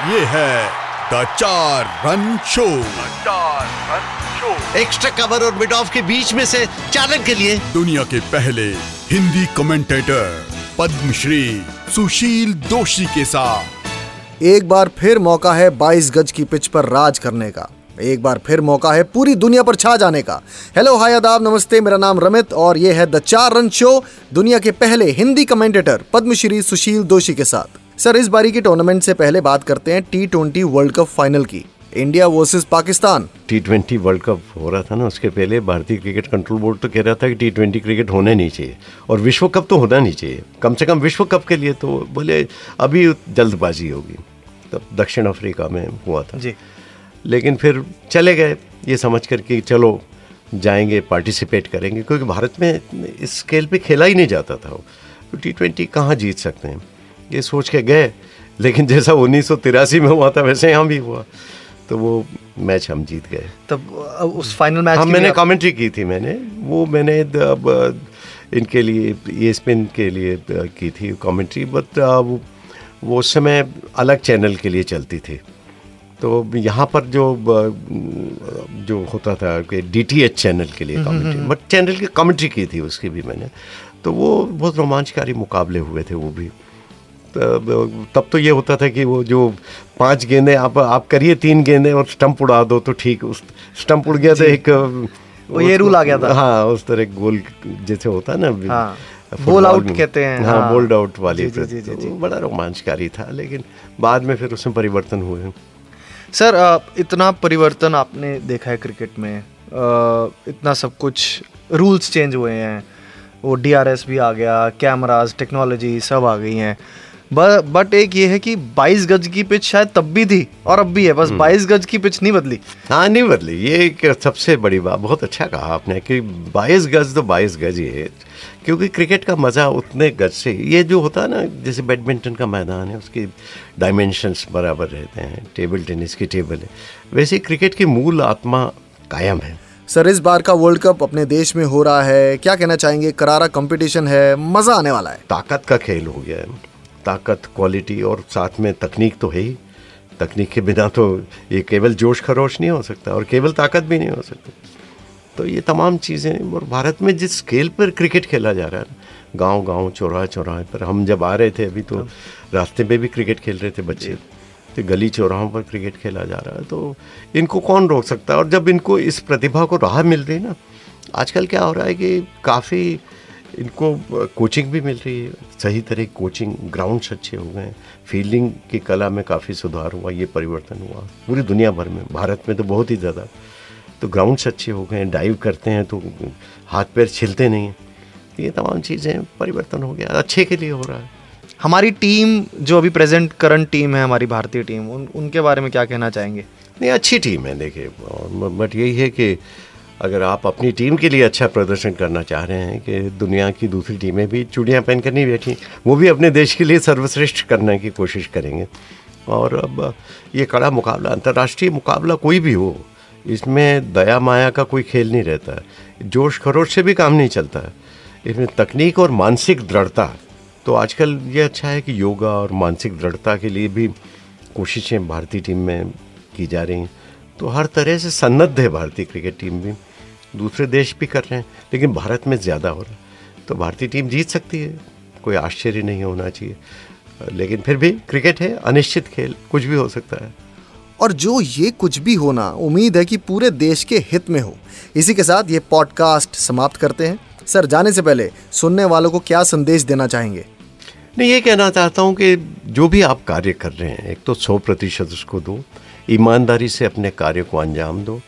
ये है द चार रन शो चार रन शो एक्स्ट्रा कवर और मिड ऑफ़ के बीच में से चालन के लिए। दुनिया के पहले हिंदी कमेंटेटर पद्मश्री सुशील दोषी के साथ। एक बार फिर मौका है 22 गज की पिच पर राज करने का। एक बार फिर मौका है पूरी दुनिया पर छा जाने का। हेलो हाय आदाब नमस्ते मेरा नाम रमित और ये है द चार रन शो दुनिया के पहले हिंदी कमेंटेटर पद्मश्री सुशील दोषी के साथ। सर इस बारी की टूर्नामेंट से पहले बात करते हैं T twenty world cup final की। India versus Pakistan T twenty world cup हो रहा था ना उसके पहले भारतीय क्रिकेट कंट्रोल बोर्ड तो कह रहा था कि टी ट्वेंटी क्रिकेट होना नहीं चाहिए और विश्व कप तो होना नहीं चाहिए। कम से कम विश्व कप के लिए तो बोले अभी जल्दबाजी होगी। तब दक्षिण अफ्रीका में हुआ था। जी। लेकिन फिर चले गए ये समझ कर कि चलो जाएँगे पार्टिसिपेट करेंगे क्योंकि भारत में इस स्केल पे खेला ही नहीं जाता था। तो टी ट्वेंटी कहाँ जीत सकते हैं? ये सोच के गए। लेकिन जैसा उन्नीस सौ तिरासी में हुआ था वैसे यहाँ भी हुआ। तो वो मैच हम जीत गए। तब उस फाइनल मैच हाँ की मैंने कमेंट्री की थी मैंने। वो मैंने अब इनके लिए ये स्पिन के लिए की थी कमेंट्री बट वो वो उस समय अलग चैनल के लिए चलती थी। तो यहाँ पर जो जो होता था कि डीटीएच चैनल के लिए कमेंट्री बट चैनल की कमेंट्री की थी उसकी भी मैंने। तो वो बहुत रोमांचकारी मुकाबले हुए थे वो भी। तब तो ये होता था कि वो जो पाँच गेंदे आप आप करिए तीन गेंदे और स्टंप उड़ा दो तो ठीक उस स्टंप उड़ गया तो एक वो ये rule आ गया था। हाँ उस तरह गोल जैसे होता है ना हाँ, out में। कहते हैं, हाँ हाँ। बोल्ड आउट वाली जी, जी, जी, तो जी। बड़ा रोमांचकारी था लेकिन बाद में फिर उसमें परिवर्तन हुए सर इतना परिवर्तन आपने देखा है क्रिकेट में इतना सब कुछ रूल्स चेंज हुए हैं वो डी भी आ गया कैमराज टेक्नोलॉजी सब आ गई हैं बट एक ये है कि 22 गज की पिच शायद तब भी थी और अब भी है बस 22 गज की पिच नहीं बदली। हाँ नहीं बदली। ये एक सबसे बड़ी बात बहुत अच्छा कहा आपने कि 22 गज तो 22 गज ही है क्योंकि क्रिकेट का मज़ा उतने गज से ये जो होता है ना जैसे बैडमिंटन का मैदान है उसकी डायमेंशंस बराबर रहते हैं टेबल टेनिस की टेबल है वैसे क्रिकेट की मूल आत्मा कायम है। सर इस बार का वर्ल्ड कप अपने देश में हो रहा है क्या कहना चाहेंगे? करारा कंपटीशन है मज़ा आने वाला है। ताकत का खेल हो गया है। ताकत क्वालिटी और साथ में तकनीक तो है ही। तकनीक के बिना तो ये केवल जोश खरोश नहीं हो सकता और केवल ताकत भी नहीं हो सकती। तो ये तमाम चीज़ें और भारत में जिस स्केल पर क्रिकेट खेला जा रहा है गाँव गाँव चौराहे चौराहे पर हम जब आ रहे थे अभी तो रास्ते में भी क्रिकेट खेल रहे थे बच्चे। तो गली चौराहों पर क्रिकेट खेला जा रहा है तो इनको कौन रोक सकता है? और जब इनको इस प्रतिभा को राह मिल रही है ना आजकल क्या हो रहा है कि काफ़ी इनको कोचिंग भी मिल रही है। सही तरह कोचिंग ग्राउंड्स अच्छे हो गए फील्डिंग की कला में काफ़ी सुधार हुआ ये परिवर्तन हुआ। पूरी दुनिया भर में भारत में तो बहुत ही ज़्यादा। तो ग्राउंड्स अच्छे हो गए हैं डाइव करते हैं तो हाथ पैर छिलते नहीं हैं। ये तमाम चीज़ें परिवर्तन हो गया अच्छे के लिए हो रहा है। हमारी टीम जो अभी प्रेजेंट करंट टीम है हमारी भारतीय टीम उन उनके बारे में क्या कहना चाहेंगे? नहीं अच्छी टीम है देखिए। बट यही है कि अगर आप अपनी टीम के लिए अच्छा प्रदर्शन करना चाह रहे हैं कि दुनिया की दूसरी टीमें भी चूड़ियाँ पहन कर नहीं बैठी, वो भी अपने देश के लिए सर्वश्रेष्ठ करने की कोशिश करेंगे। और अब ये कड़ा मुकाबला, अंतर्राष्ट्रीय मुकाबला कोई भी हो, इसमें दया माया का कोई खेल नहीं रहता है जोश खरोश से भी काम नहीं चलता। इसमें तकनीक और मानसिक दृढ़ता तो आजकल ये अच्छा है कि योगा और मानसिक दृढ़ता के लिए भी कोशिशें भारतीय टीम में की जा रही हैं। तो हर तरह से सन्नद्ध है भारतीय क्रिकेट टीम भी। दूसरे देश भी कर रहे हैं लेकिन भारत में ज़्यादा हो रहा है। तो भारतीय टीम जीत सकती है कोई आश्चर्य नहीं होना चाहिए। लेकिन फिर भी क्रिकेट है अनिश्चित खेल कुछ भी हो सकता है। और जो ये कुछ भी होना उम्मीद है कि पूरे देश के हित में हो। इसी के साथ ये पॉडकास्ट समाप्त करते हैं। सर जाने से पहले सुनने वालों को क्या संदेश देना चाहेंगे? मैं ये कहना चाहता हूँ कि जो भी आप कार्य कर रहे हैं एक तो सौ प्रतिशत उसको दो ईमानदारी से अपने कार्य को अंजाम दो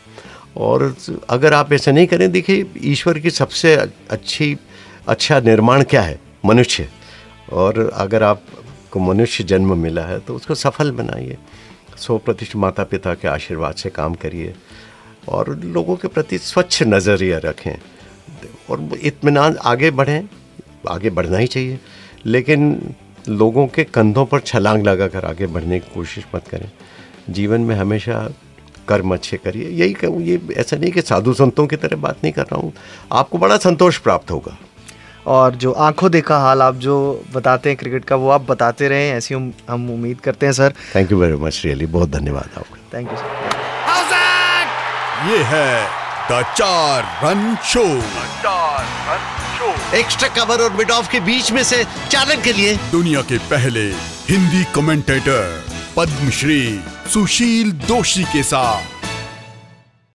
और अगर आप ऐसा नहीं करें, देखिए, ईश्वर की सबसे अच्छी अच्छा निर्माण क्या है? मनुष्य। और अगर आपको मनुष्य जन्म मिला है तो उसको सफल बनाइए। सौ प्रतिशत माता पिता के आशीर्वाद से काम करिए। और लोगों के प्रति स्वच्छ नज़रिया रखें। और इतमान आगे बढ़ें। आगे बढ़ना ही चाहिए। लेकिन लोगों के कंधों पर छलांग लगाकर आगे बढ़ने की कोशिश मत करें। जीवन में हमेशा कर्म अच्छे करिए। यही कहूँ ये ऐसा नहीं कि साधु संतों की तरह बात नहीं कर रहा हूँ। आपको बड़ा संतोष प्राप्त होगा। और जो आँखों देखा हाल आप जो बताते हैं क्रिकेट का वो आप बताते रहें ऐसी हम हम उम्मीद करते हैं sir. Thank you very much really बहुत धन्यवाद आपका। थैंक यू सर ये है द चार रन शो चार रन शो एक्स्ट्रा कवर और मिड ऑफ़ के बीच में से रन के लिए। दुनिया के पहले हिंदी कमेंटेटर पद्मश्री सुशील दोषी के साथ।